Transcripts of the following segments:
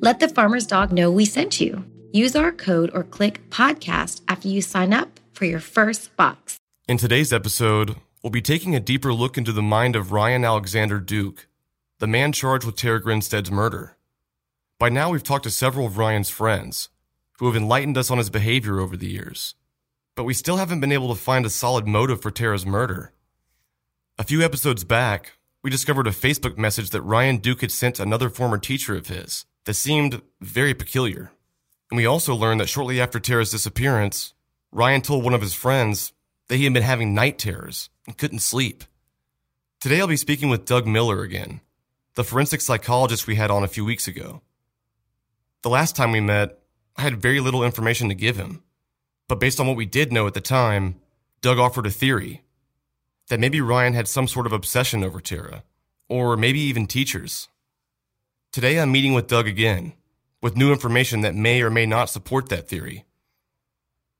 Let the farmer's dog know we sent you. Use our code or click podcast after you sign up for your first box. In today's episode, we'll be taking a deeper look into the mind of Ryan Alexander Duke, the man charged with Tara Grinstead's murder. By now, we've talked to several of Ryan's friends who have enlightened us on his behavior over the years, but we still haven't been able to find a solid motive for Tara's murder. A few episodes back, we discovered a Facebook message that Ryan Duke had sent another former teacher of his that seemed very peculiar. And we also learned that shortly after Tara's disappearance, Ryan told one of his friends that he had been having night terrors and couldn't sleep. Today I'll be speaking with Doug Miller again, the forensic psychologist we had on a few weeks ago. The last time we met, I had very little information to give him, but based on what we did know at the time, Doug offered a theory that maybe Ryan had some sort of obsession over Tara, or maybe even teachers. Today I'm meeting with Doug again, with new information that may or may not support that theory.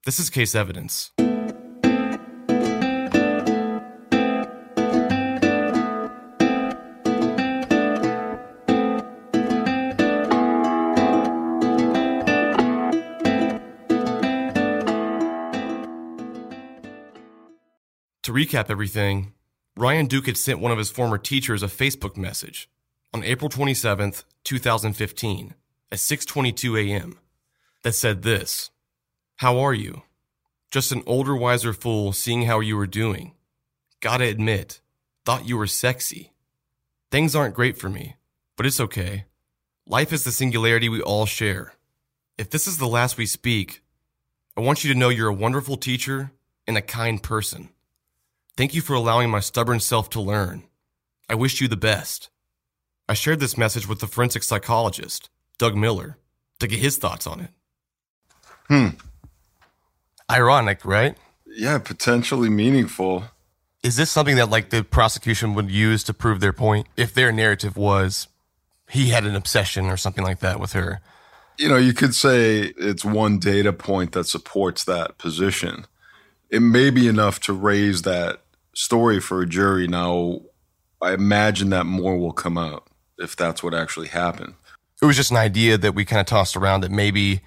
This is case evidence. To recap everything, Ryan Duke had sent one of his former teachers a Facebook message on April 27th, 2015, at 6:22 a.m. that said this: "How are you? Just an older, wiser fool seeing how you were doing. Gotta admit, thought you were sexy. Things aren't great for me, but it's okay. Life is the singularity we all share. If this is the last we speak, I want you to know you're a wonderful teacher and a kind person. Thank you for allowing my stubborn self to learn. I wish you the best." I shared this message with the forensic psychologist, Doug Miller, to get his thoughts on it. Hmm. Ironic, right? Yeah, potentially meaningful. Is this something that like the prosecution would use to prove their point? If their narrative was he had an obsession or something like that with her. You know, you could say it's one data point that supports that position. It may be enough to raise that story for a jury. Now, I imagine that more will come out if that's what actually happened. It was just an idea that we kind of tossed around that maybe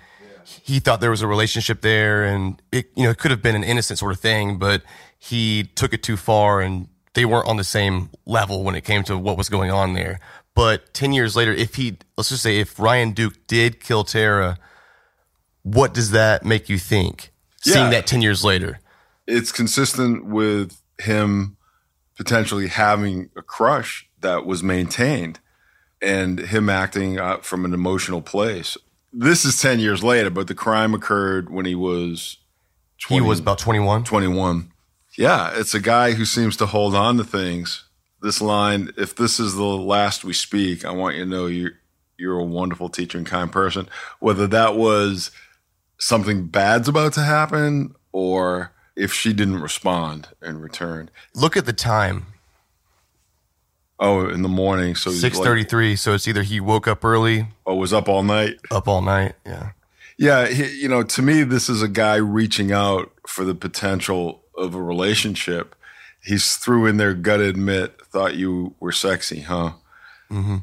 he thought there was a relationship there and it you know it could have been an innocent sort of thing but he took it too far and they weren't on the same level when it came to what was going on there but 10 years later if he let's just say if Ryan Duke did kill Tara what does that make you think yeah. seeing that 10 years later it's consistent with him potentially having a crush that was maintained and him acting from an emotional place. This is 10 years later, but the crime occurred when he was 20, He was about 21. 21. Yeah, it's a guy who seems to hold on to things. This line, if this is the last we speak, I want you to know you're, you're a wonderful teacher and kind person. Whether that was something bad's about to happen or if she didn't respond and return. Look at the time. Oh, in the morning. So six thirty three. Like, so it's either he woke up early. Oh, was up all night. Up all night. Yeah. Yeah. He, you know, to me, this is a guy reaching out for the potential of a relationship. He's threw in there, gut admit, thought you were sexy, huh? Mm-hmm.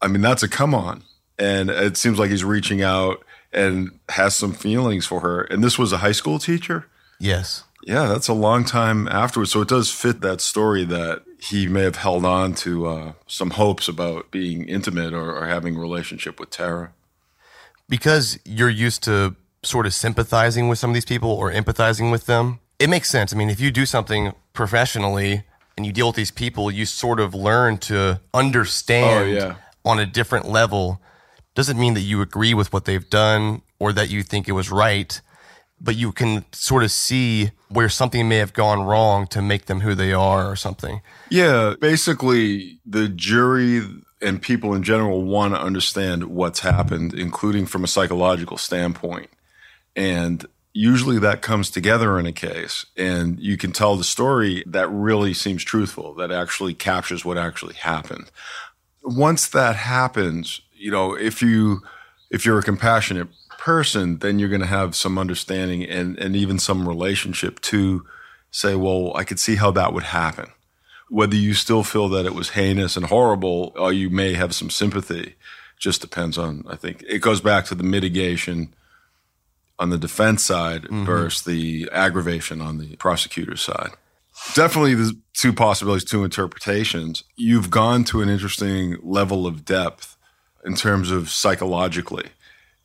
I mean, that's a come on. And it seems like he's reaching out and has some feelings for her. And this was a high school teacher? Yes. Yeah, that's a long time afterwards. So it does fit that story that he may have held on to uh, some hopes about being intimate or, or having a relationship with Tara. Because you're used to sort of sympathizing with some of these people or empathizing with them. It makes sense. I mean, if you do something professionally and you deal with these people, you sort of learn to understand Oh, yeah. on a different level. Doesn't mean that you agree with what they've done or that you think it was right, but you can sort of see where something may have gone wrong to make them who they are or something. Yeah, basically, the jury and people in general want to understand what's happened, including from a psychological standpoint. And usually that comes together in a case, and you can tell the story that really seems truthful, that actually captures what actually happened. Once that happens, you know, if you if you're a compassionate person, then you're going to have some understanding and and even some relationship to say, well, I could see how that would happen. Whether you still feel that it was heinous and horrible or you may have some sympathy just depends on i think it goes back to the mitigation on the defense side mm-hmm. versus the aggravation on the prosecutor's side. Definitely the two possibilities two interpretations. You've gone to an interesting level of depth in terms of psychologically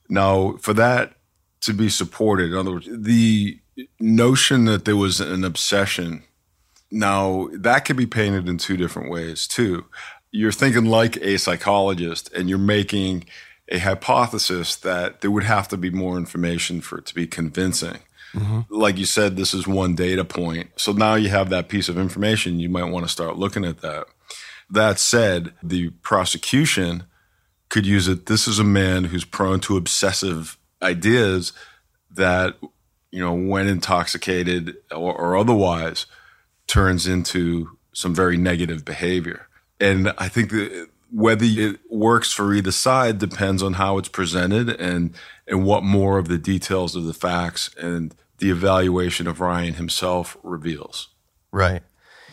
now for that to be supported in other words the notion that there was an obsession now, that could be painted in two different ways, too. You're thinking like a psychologist, and you're making a hypothesis that there would have to be more information for it to be convincing. Mm-hmm. Like you said, this is one data point. So now you have that piece of information. You might want to start looking at that. That said, the prosecution could use it. This is a man who's prone to obsessive ideas that, you know, when intoxicated or, or otherwise, turns into some very negative behavior. And I think that whether it works for either side depends on how it's presented and and what more of the details of the facts and the evaluation of Ryan himself reveals. Right.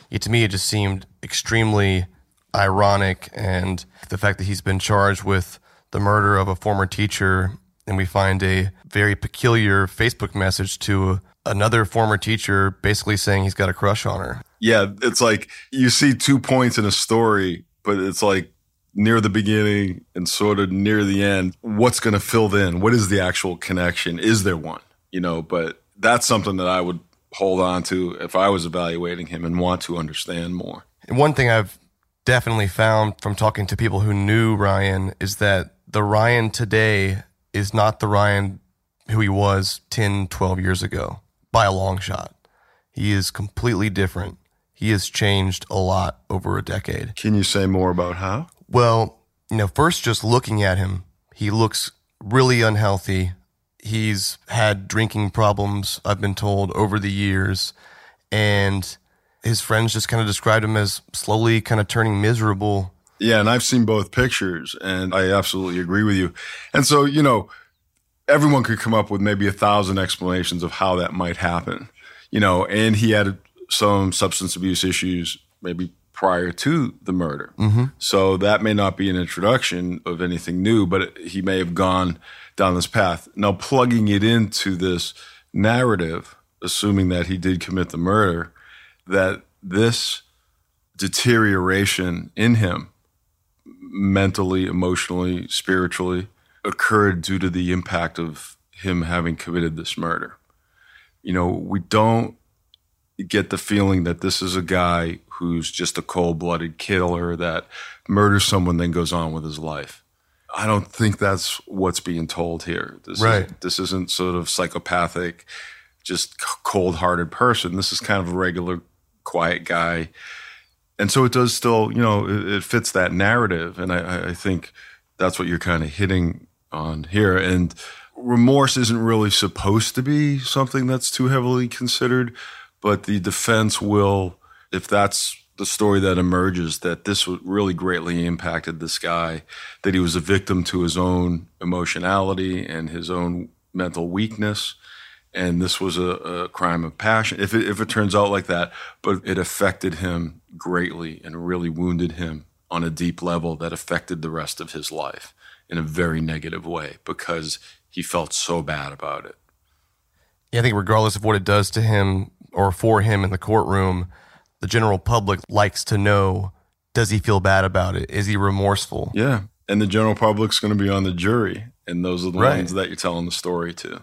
Yeah, to me, it just seemed extremely ironic, and the fact that he's been charged with the murder of a former teacher, and we find a very peculiar Facebook message to another former teacher, basically saying he's got a crush on her. Yeah, it's like you see two points in a story, but it's like near the beginning and sort of near the end. What's going to fill in? What is the actual connection? Is there one? You know, but that's something that I would hold on to if I was evaluating him and want to understand more. And one thing I've definitely found from talking to people who knew Ryan is that the Ryan today is not the Ryan who he was 10, 12 years ago by a long shot. He is completely different. He has changed a lot over a decade. Can you say more about how? Well, you know, first just looking at him, he looks really unhealthy. He's had drinking problems, I've been told, over the years. And his friends just kind of described him as slowly kind of turning miserable. Yeah, and I've seen both pictures, and I absolutely agree with you. And so, you know, everyone could come up with maybe a thousand explanations of how that might happen, you know, and he had some substance abuse issues maybe prior to the murder. Mm-hmm. So that may not be an introduction of anything new, but he may have gone down this path. Now, plugging it into this narrative, assuming that he did commit the murder, that this deterioration in him, mentally, emotionally, spiritually, occurred due to the impact of him having committed this murder. You know, we don't get the feeling that this is a guy who's just a cold blooded killer that murders someone, then goes on with his life. I don't think that's what's being told here. This Right. Is, this isn't sort of psychopathic, just cold hearted person. This is kind of a regular, quiet guy. And so it does still, you know, it, it fits that narrative. And I- I, think that's what you're kind of hitting on here. And remorse isn't really supposed to be something that's too heavily considered, but the defense will, if that's the story that emerges, that this really greatly impacted this guy, that he was a victim to his own emotionality and his own mental weakness. And this was a, a crime of passion. If it, if it turns out like that, but it affected him greatly and really wounded him on a deep level that affected the rest of his life in a very negative way because he felt so bad about it. Yeah, I think regardless of what it does to him or for him in the courtroom, the general public likes to know does he feel bad about it? Is he remorseful? Yeah. And the general public's going to be on the jury. And those are the Right. ones that you're telling the story to.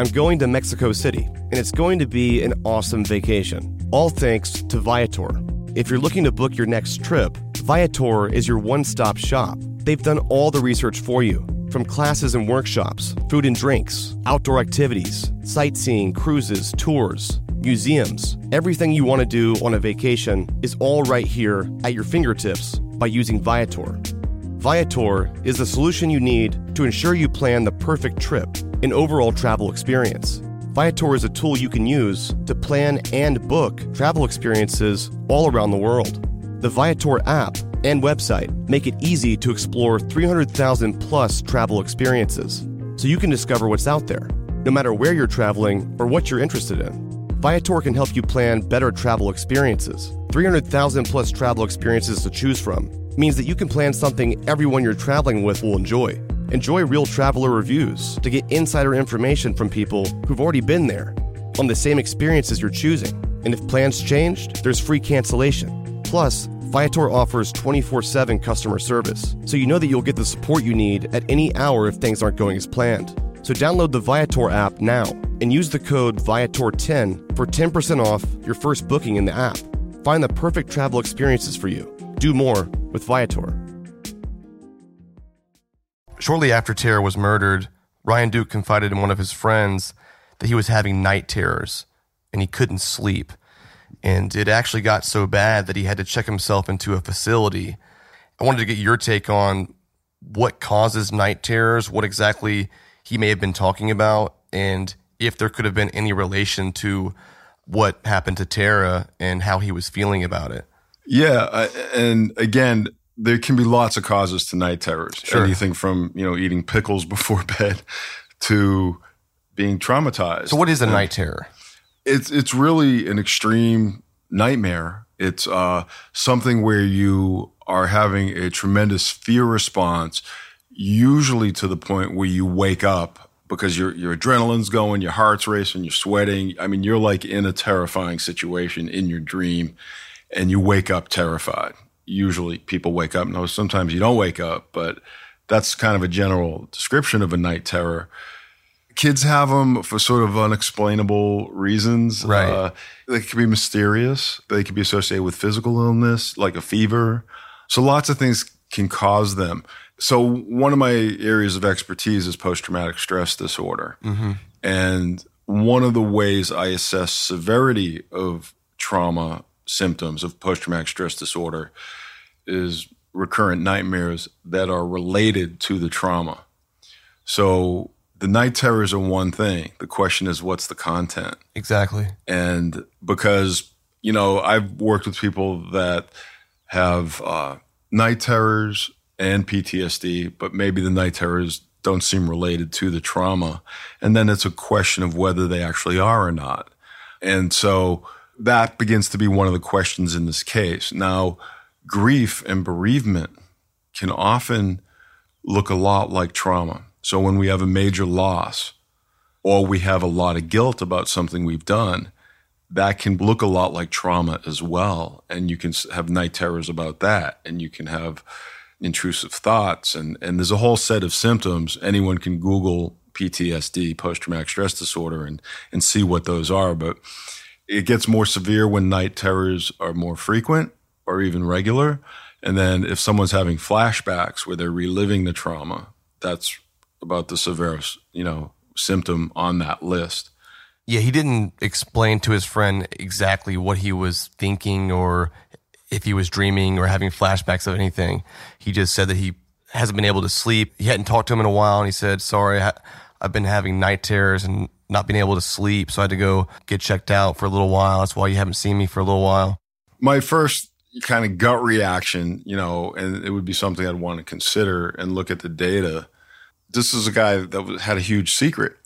I'm going to Mexico City, and it's going to be an awesome vacation. All thanks to Viator. If you're looking to book your next trip, Viator is your one stop shop. They've done all the research for you from classes and workshops, food and drinks, outdoor activities, sightseeing, cruises, tours, museums. Everything you want to do on a vacation is all right here at your fingertips by using Viator. Viator is the solution you need to ensure you plan the perfect trip and overall travel experience. Viator is a tool you can use to plan and book travel experiences all around the world. The Viator app and website make it easy to explore 300,000 plus travel experiences so you can discover what's out there, no matter where you're traveling or what you're interested in. Viator can help you plan better travel experiences. 300,000 plus travel experiences to choose from means that you can plan something everyone you're traveling with will enjoy. Enjoy real traveler reviews to get insider information from people who've already been there on the same experiences you're choosing. And if plans changed, there's free cancellation. Plus, Viator offers 24 7 customer service, so you know that you'll get the support you need at any hour if things aren't going as planned. So download the Viator app now and use the code Viator10 for 10% off your first booking in the app. Find the perfect travel experiences for you. Do more with Viator. Shortly after Tara was murdered, Ryan Duke confided in one of his friends that he was having night terrors and he couldn't sleep. And it actually got so bad that he had to check himself into a facility. I wanted to get your take on what causes night terrors, what exactly he may have been talking about, and if there could have been any relation to what happened to Tara and how he was feeling about it. Yeah, and again, there can be lots of causes to night terrors. Sure. Anything from you know eating pickles before bed to being traumatized. So, what is a And night terror? It's it's really an extreme nightmare. It's uh, something where you are having a tremendous fear response, usually to the point where you wake up because your your adrenaline's going, your heart's racing, you're sweating. I mean, you're like in a terrifying situation in your dream, and you wake up terrified. Usually, people wake up. No, sometimes you don't wake up, but that's kind of a general description of a night terror. Kids have them for sort of unexplainable reasons. Right. Uh, they can be mysterious. They can be associated with physical illness, like a fever. So lots of things can cause them. So one of my areas of expertise is post-traumatic stress disorder. And one of the ways I assess severity of trauma symptoms of post-traumatic stress disorder is recurrent nightmares that are related to the trauma. So the night terrors are one thing. The question is, what's the content? Exactly. And because, you know, I've worked with people that have uh, night terrors and PTSD, but maybe the night terrors don't seem related to the trauma. And then it's a question of whether they actually are or not. And so that begins to be one of the questions in this case. Now, grief and bereavement can often look a lot like trauma. So when we have a major loss or we have a lot of guilt about something we've done, that can look a lot like trauma as well. And you can have night terrors about that. And you can have intrusive thoughts. And, and there's a whole set of symptoms. Anyone can Google PTSD, post traumatic stress disorder, and, and see what those are. But it gets more severe when night terrors are more frequent or even regular. And then if someone's having flashbacks where they're reliving the trauma, that's about the severest, you know, symptom on that list. Yeah, he didn't explain to his friend exactly what he was thinking or if he was dreaming or having flashbacks of anything. He just said that he hasn't been able to sleep. He hadn't talked to him in a while, and he said, "Sorry, I've been having night terrors and not being able to sleep, so I had to go get checked out for a little while. That's why you haven't seen me for a little while." My first kind of gut reaction, you know, and it would be something I'd want to consider and look at the data. This is a guy that had a huge secret.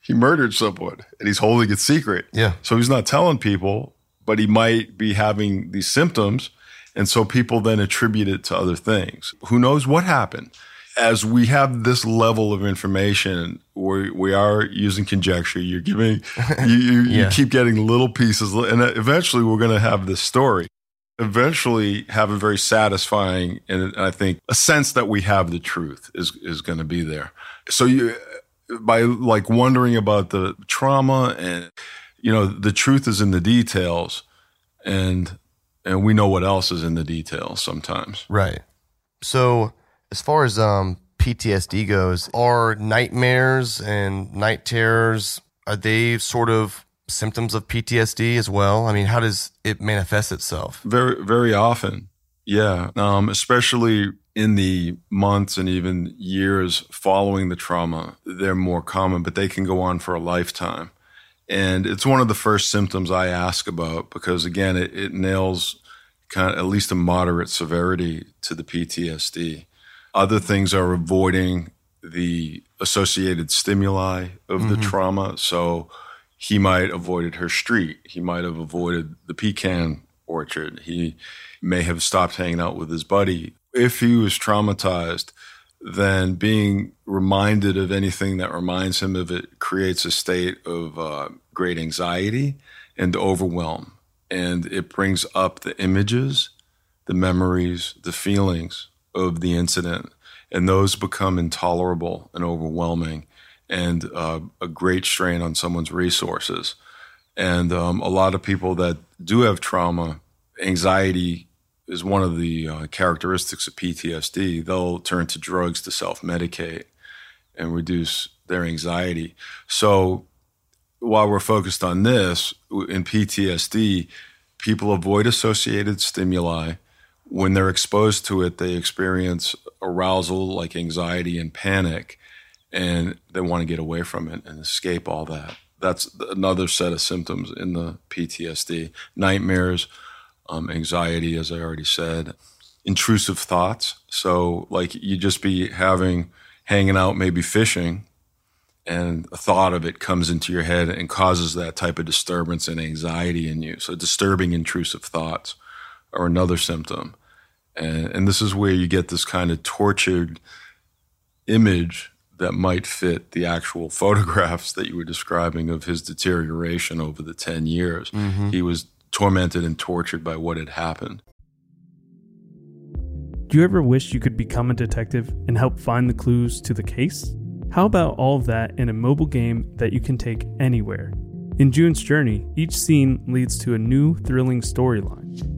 He murdered someone and he's holding it secret. Yeah. So he's not telling people, but he might be having these symptoms. And so people then attribute it to other things. Who knows what happened? As we have this level of information, we, we are using conjecture. You're giving, you, you, yeah. you keep getting little pieces, and eventually we're going to have this story eventually have a very satisfying and I think a sense that we have the truth is is going to be there. So you by like wondering about the trauma and you know the truth is in the details and and we know what else is in the details sometimes. Right. So as far as um PTSD goes, are nightmares and night terrors are they sort of symptoms of PTSD as well? I mean, how does it manifest itself? Very, very often. Yeah. Um, especially in the months and even years following the trauma, they're more common, but they can go on for a lifetime. And it's one of the first symptoms I ask about because, again, it, it nails kind of at least a moderate severity to the PTSD. Other things are avoiding the associated stimuli of mm-hmm. the trauma. So, he might have avoided her street. He might have avoided the pecan orchard. He may have stopped hanging out with his buddy. If he was traumatized, then being reminded of anything that reminds him of it creates a state of uh, great anxiety and overwhelm. And it brings up the images, the memories, the feelings of the incident. And those become intolerable and overwhelming and uh, a great strain on someone's resources. And um, a lot of people that do have trauma, anxiety is one of the uh, characteristics of PTSD. They'll turn to drugs to self medicate and reduce their anxiety. So while we're focused on this, in PTSD, people avoid associated stimuli. When they're exposed to it, they experience arousal like anxiety and panic and they want to get away from it and escape all that. That's another set of symptoms in the PTSD nightmares, um, anxiety, as I already said, intrusive thoughts. So, like, you just be having, hanging out, maybe fishing, and a thought of it comes into your head and causes that type of disturbance and anxiety in you. So, disturbing intrusive thoughts are another symptom. And, and this is where you get this kind of tortured image that might fit the actual photographs that you were describing of his deterioration over the 10 years. Mm-hmm. He was tormented and tortured by what had happened. Do you ever wish you could become a detective and help find the clues to the case? How about all of that in a mobile game that you can take anywhere? In June's Journey, each scene leads to a new, thrilling storyline.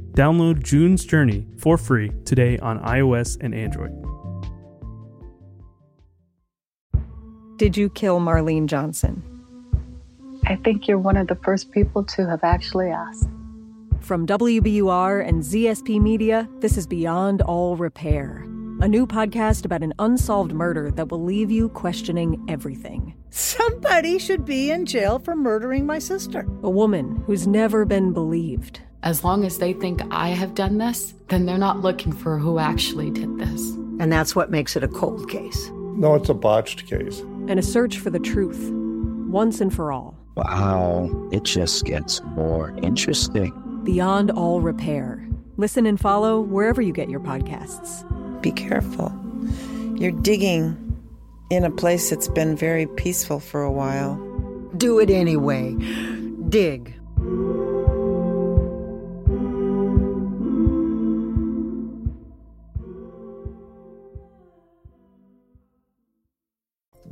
Download June's Journey for free today on iOS and Android. Did you kill Marlene Johnson? I think you're one of the first people to have actually asked. From WBUR and ZSP Media, this is Beyond All Repair, a new podcast about an unsolved murder that will leave you questioning everything. Somebody should be in jail for murdering my sister. A woman who's never been believed. As long as they think I have done this, then they're not looking for who actually did this. And that's what makes it a cold case. No, it's a botched case. And a search for the truth, once and for all. Wow, it just gets more interesting. Beyond All Repair. Listen and follow wherever you get your podcasts. Be careful. You're digging in a place that's been very peaceful for a while. Do it anyway. Dig.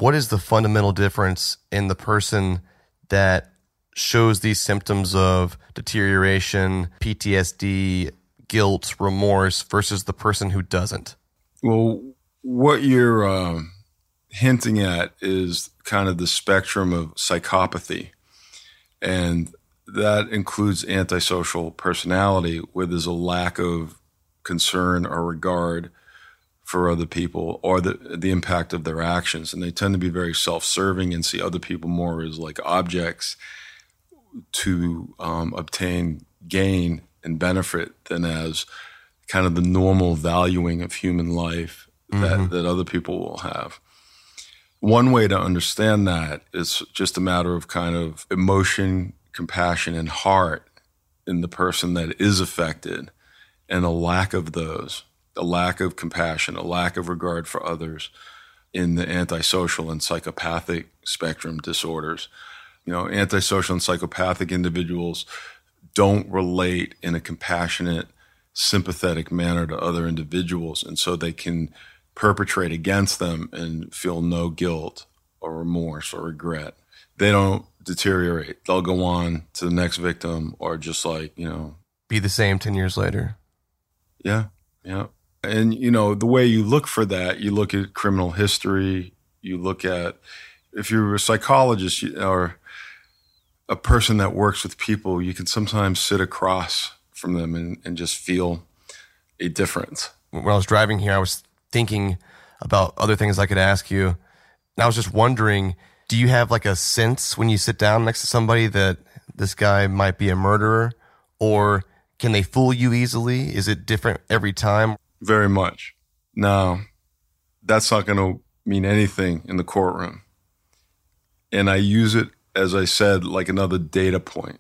What is the fundamental difference in the person that shows these symptoms of deterioration, PTSD, guilt, remorse versus the person who doesn't? Well, what you're uh, hinting at is kind of the spectrum of psychopathy. And that includes antisocial personality, where there's a lack of concern or regard for other people or the the impact of their actions. And they tend to be very self-serving and see other people more as like objects to um, obtain gain and benefit than as kind of the normal valuing of human life that, mm-hmm. that other people will have. One way to understand that is just a matter of kind of emotion compassion and heart in the person that is affected and a lack of those a lack of compassion, a lack of regard for others in the antisocial and psychopathic spectrum disorders. You know, antisocial and psychopathic individuals don't relate in a compassionate, sympathetic manner to other individuals. And so they can perpetrate against them and feel no guilt or remorse or regret. They don't deteriorate. They'll go on to the next victim or just like, you know, be the same 10 years later. Yeah. Yeah. And, you know, the way you look for that, you look at criminal history, you look at, if you're a psychologist or a person that works with people, you can sometimes sit across from them and, and just feel a difference. When I was driving here, I was thinking about other things I could ask you. And I was just wondering, do you have like a sense when you sit down next to somebody that this guy might be a murderer? Or can they fool you easily? Is it different every time? Very much. Now, that's not going to mean anything in the courtroom. And I use it, as I said, like another data point.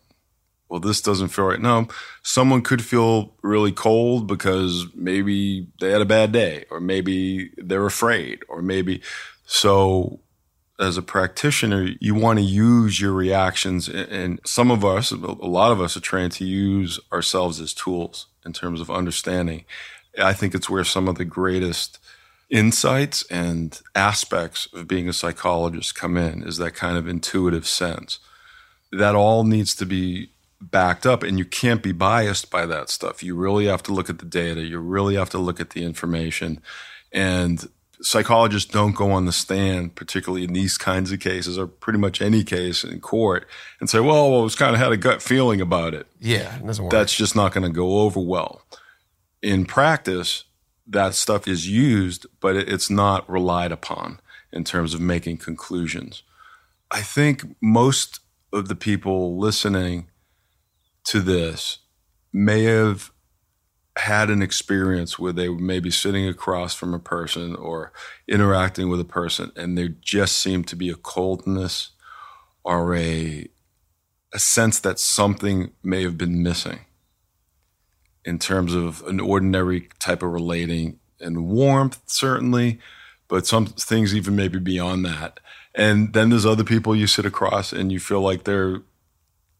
Well, this doesn't feel right. No, someone could feel really cold because maybe they had a bad day, or maybe they're afraid, or maybe so. As a practitioner, you want to use your reactions, and some of us, a lot of us, are trained to use ourselves as tools in terms of understanding. I think it's where some of the greatest insights and aspects of being a psychologist come in is that kind of intuitive sense. That all needs to be backed up and you can't be biased by that stuff. You really have to look at the data, you really have to look at the information and psychologists don't go on the stand, particularly in these kinds of cases, or pretty much any case in court, and say, "Well, well, I was kind of had a gut feeling about it." Yeah, it doesn't work. That's just not going to go over well in practice, that stuff is used, but it's not relied upon in terms of making conclusions. I think most of the people listening to this may have had an experience where they may be sitting across from a person or interacting with a person and there just seemed to be a coldness or a a sense that something may have been missing in terms of an ordinary type of relating and warmth, certainly, but some things even maybe beyond that. And then there's other people you sit across and you feel like they're,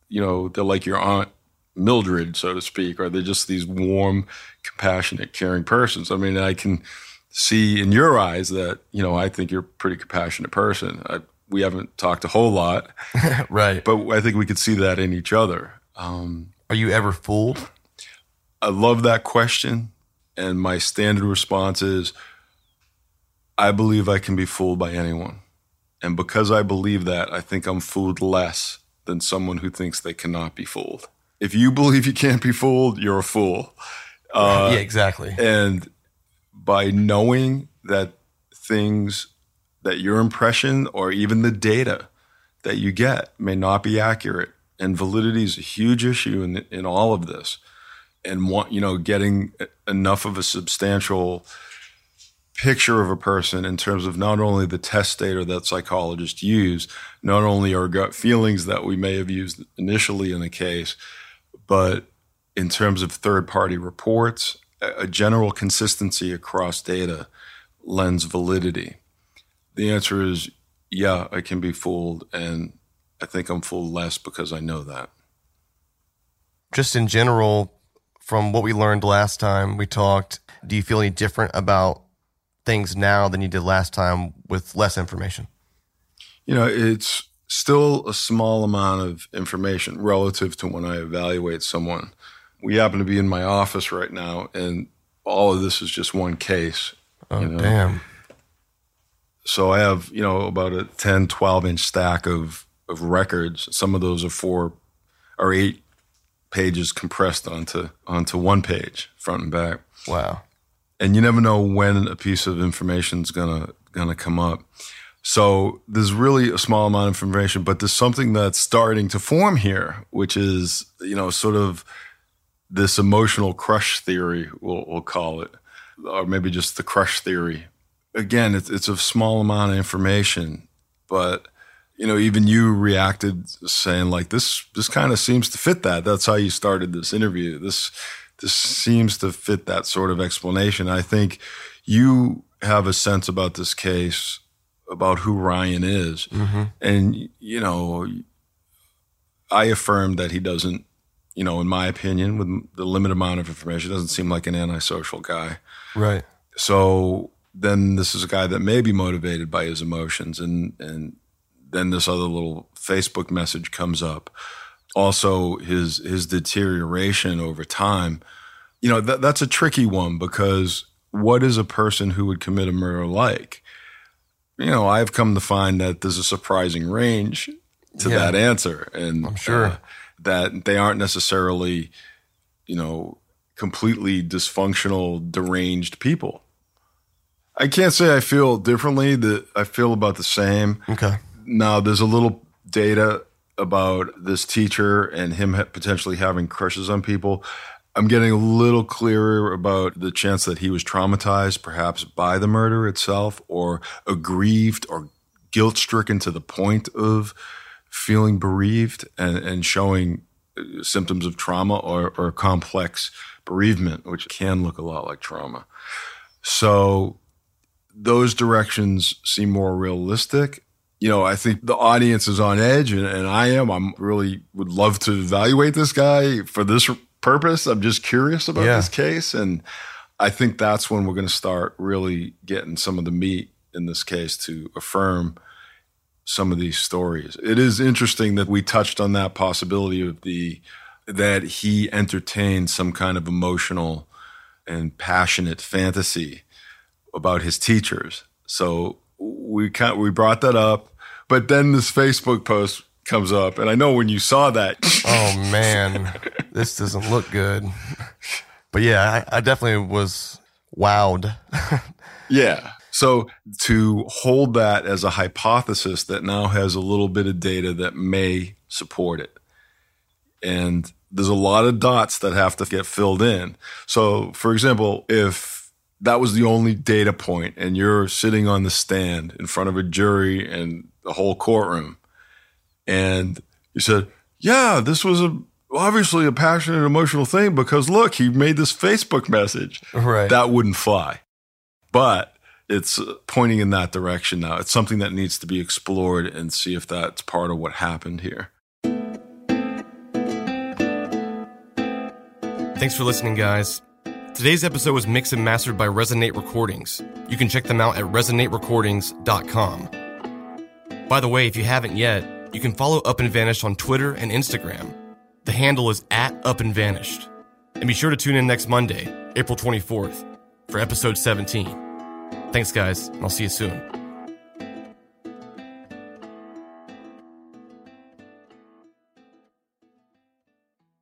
you know, they're like your aunt Mildred, so to speak, or they're just these warm, compassionate, caring persons. I mean, I can see in your eyes that, you know, I think you're a pretty compassionate person. I, we haven't talked a whole lot. right. But I think we could see that in each other. Um, Are you ever fooled? I love that question. And my standard response is I believe I can be fooled by anyone. And because I believe that, I think I'm fooled less than someone who thinks they cannot be fooled. If you believe you can't be fooled, you're a fool. Uh, yeah, exactly. And by knowing that things that your impression or even the data that you get may not be accurate, and validity is a huge issue in in all of this, and want you know getting enough of a substantial picture of a person in terms of not only the test data that psychologists use, not only our gut feelings that we may have used initially in a case, but in terms of third party reports, a general consistency across data lends validity. The answer is yeah, I can be fooled, and I think I'm fooled less because I know that. Just in general, from what we learned last time we talked, do you feel any different about things now than you did last time with less information? You know, it's still a small amount of information relative to when I evaluate someone. We happen to be in my office right now, and all of this is just one case. Oh, you know? damn. So I have, you know, about a 10, 12 inch stack of, of records. Some of those are four or eight pages compressed onto onto one page, front and back. Wow and you never know when a piece of information is gonna gonna come up. So there's really a small amount of information, but there's something that's starting to form here, which is you know sort of this emotional crush theory, we'll, we'll call it, or maybe just the crush theory. Again, it's it's a small amount of information, but you know even you reacted saying like this this kind of seems to fit that. That's how you started this interview. This this seems to fit that sort of explanation. I think you have a sense about this case about who Ryan is. Mm-hmm. And, you know, I affirm that he doesn't, you know, in my opinion, with the limited amount of information, doesn't seem like an antisocial guy. Right. So then this is a guy that may be motivated by his emotions. And, and then this other little Facebook message comes up also his his deterioration over time. You know, that, that's a tricky one because what is a person who would commit a murder like? You know, I've come to find that there's a surprising range to yeah, that answer, and I'm sure uh, that they aren't necessarily, you know, completely dysfunctional, deranged people. I can't say I feel differently. That I feel about the same. Okay. Now there's a little data about this teacher and him potentially having crushes on people. I'm getting a little clearer about the chance that he was traumatized, perhaps by the murder itself, or aggrieved or guilt stricken to the point of feeling bereaved and, and showing uh, symptoms of trauma or, or complex bereavement, which can look a lot like trauma. So those directions seem more realistic you know, I think the audience is on edge and, and I am. I'm really would love to evaluate this guy for this purpose. I'm just curious about yeah. this case. And I think that's when we're going to start really getting some of the meat in this case to affirm some of these stories. It is interesting that we touched on that possibility of the that he entertained some kind of emotional and passionate fantasy about his teachers. So we kind we brought that up, but then this Facebook post comes up, and I know when you saw that. oh man, this doesn't look good. But yeah, I, I definitely was wowed. yeah. So to hold that as a hypothesis that now has a little bit of data that may support it. And there's a lot of dots that have to get filled in. So, for example, if that was the only data point and you're sitting on the stand in front of a jury and the whole courtroom. And you said yeah this was a obviously a passionate emotional thing because look he made this facebook message. Right. That wouldn't fly. But it's uh, pointing in that direction now. It's something that needs to be explored and see if that's part of what happened here. Thanks for listening guys Today's episode was mixed and mastered by Resonate Recordings. You can check them out at resonaterecordings.com. By the way, if you haven't yet, you can follow Up and Vanished on Twitter and Instagram. The handle is at Up and Vanished. And be sure to tune in next Monday, April 24th, for episode 17. Thanks, guys, and I'll see you soon.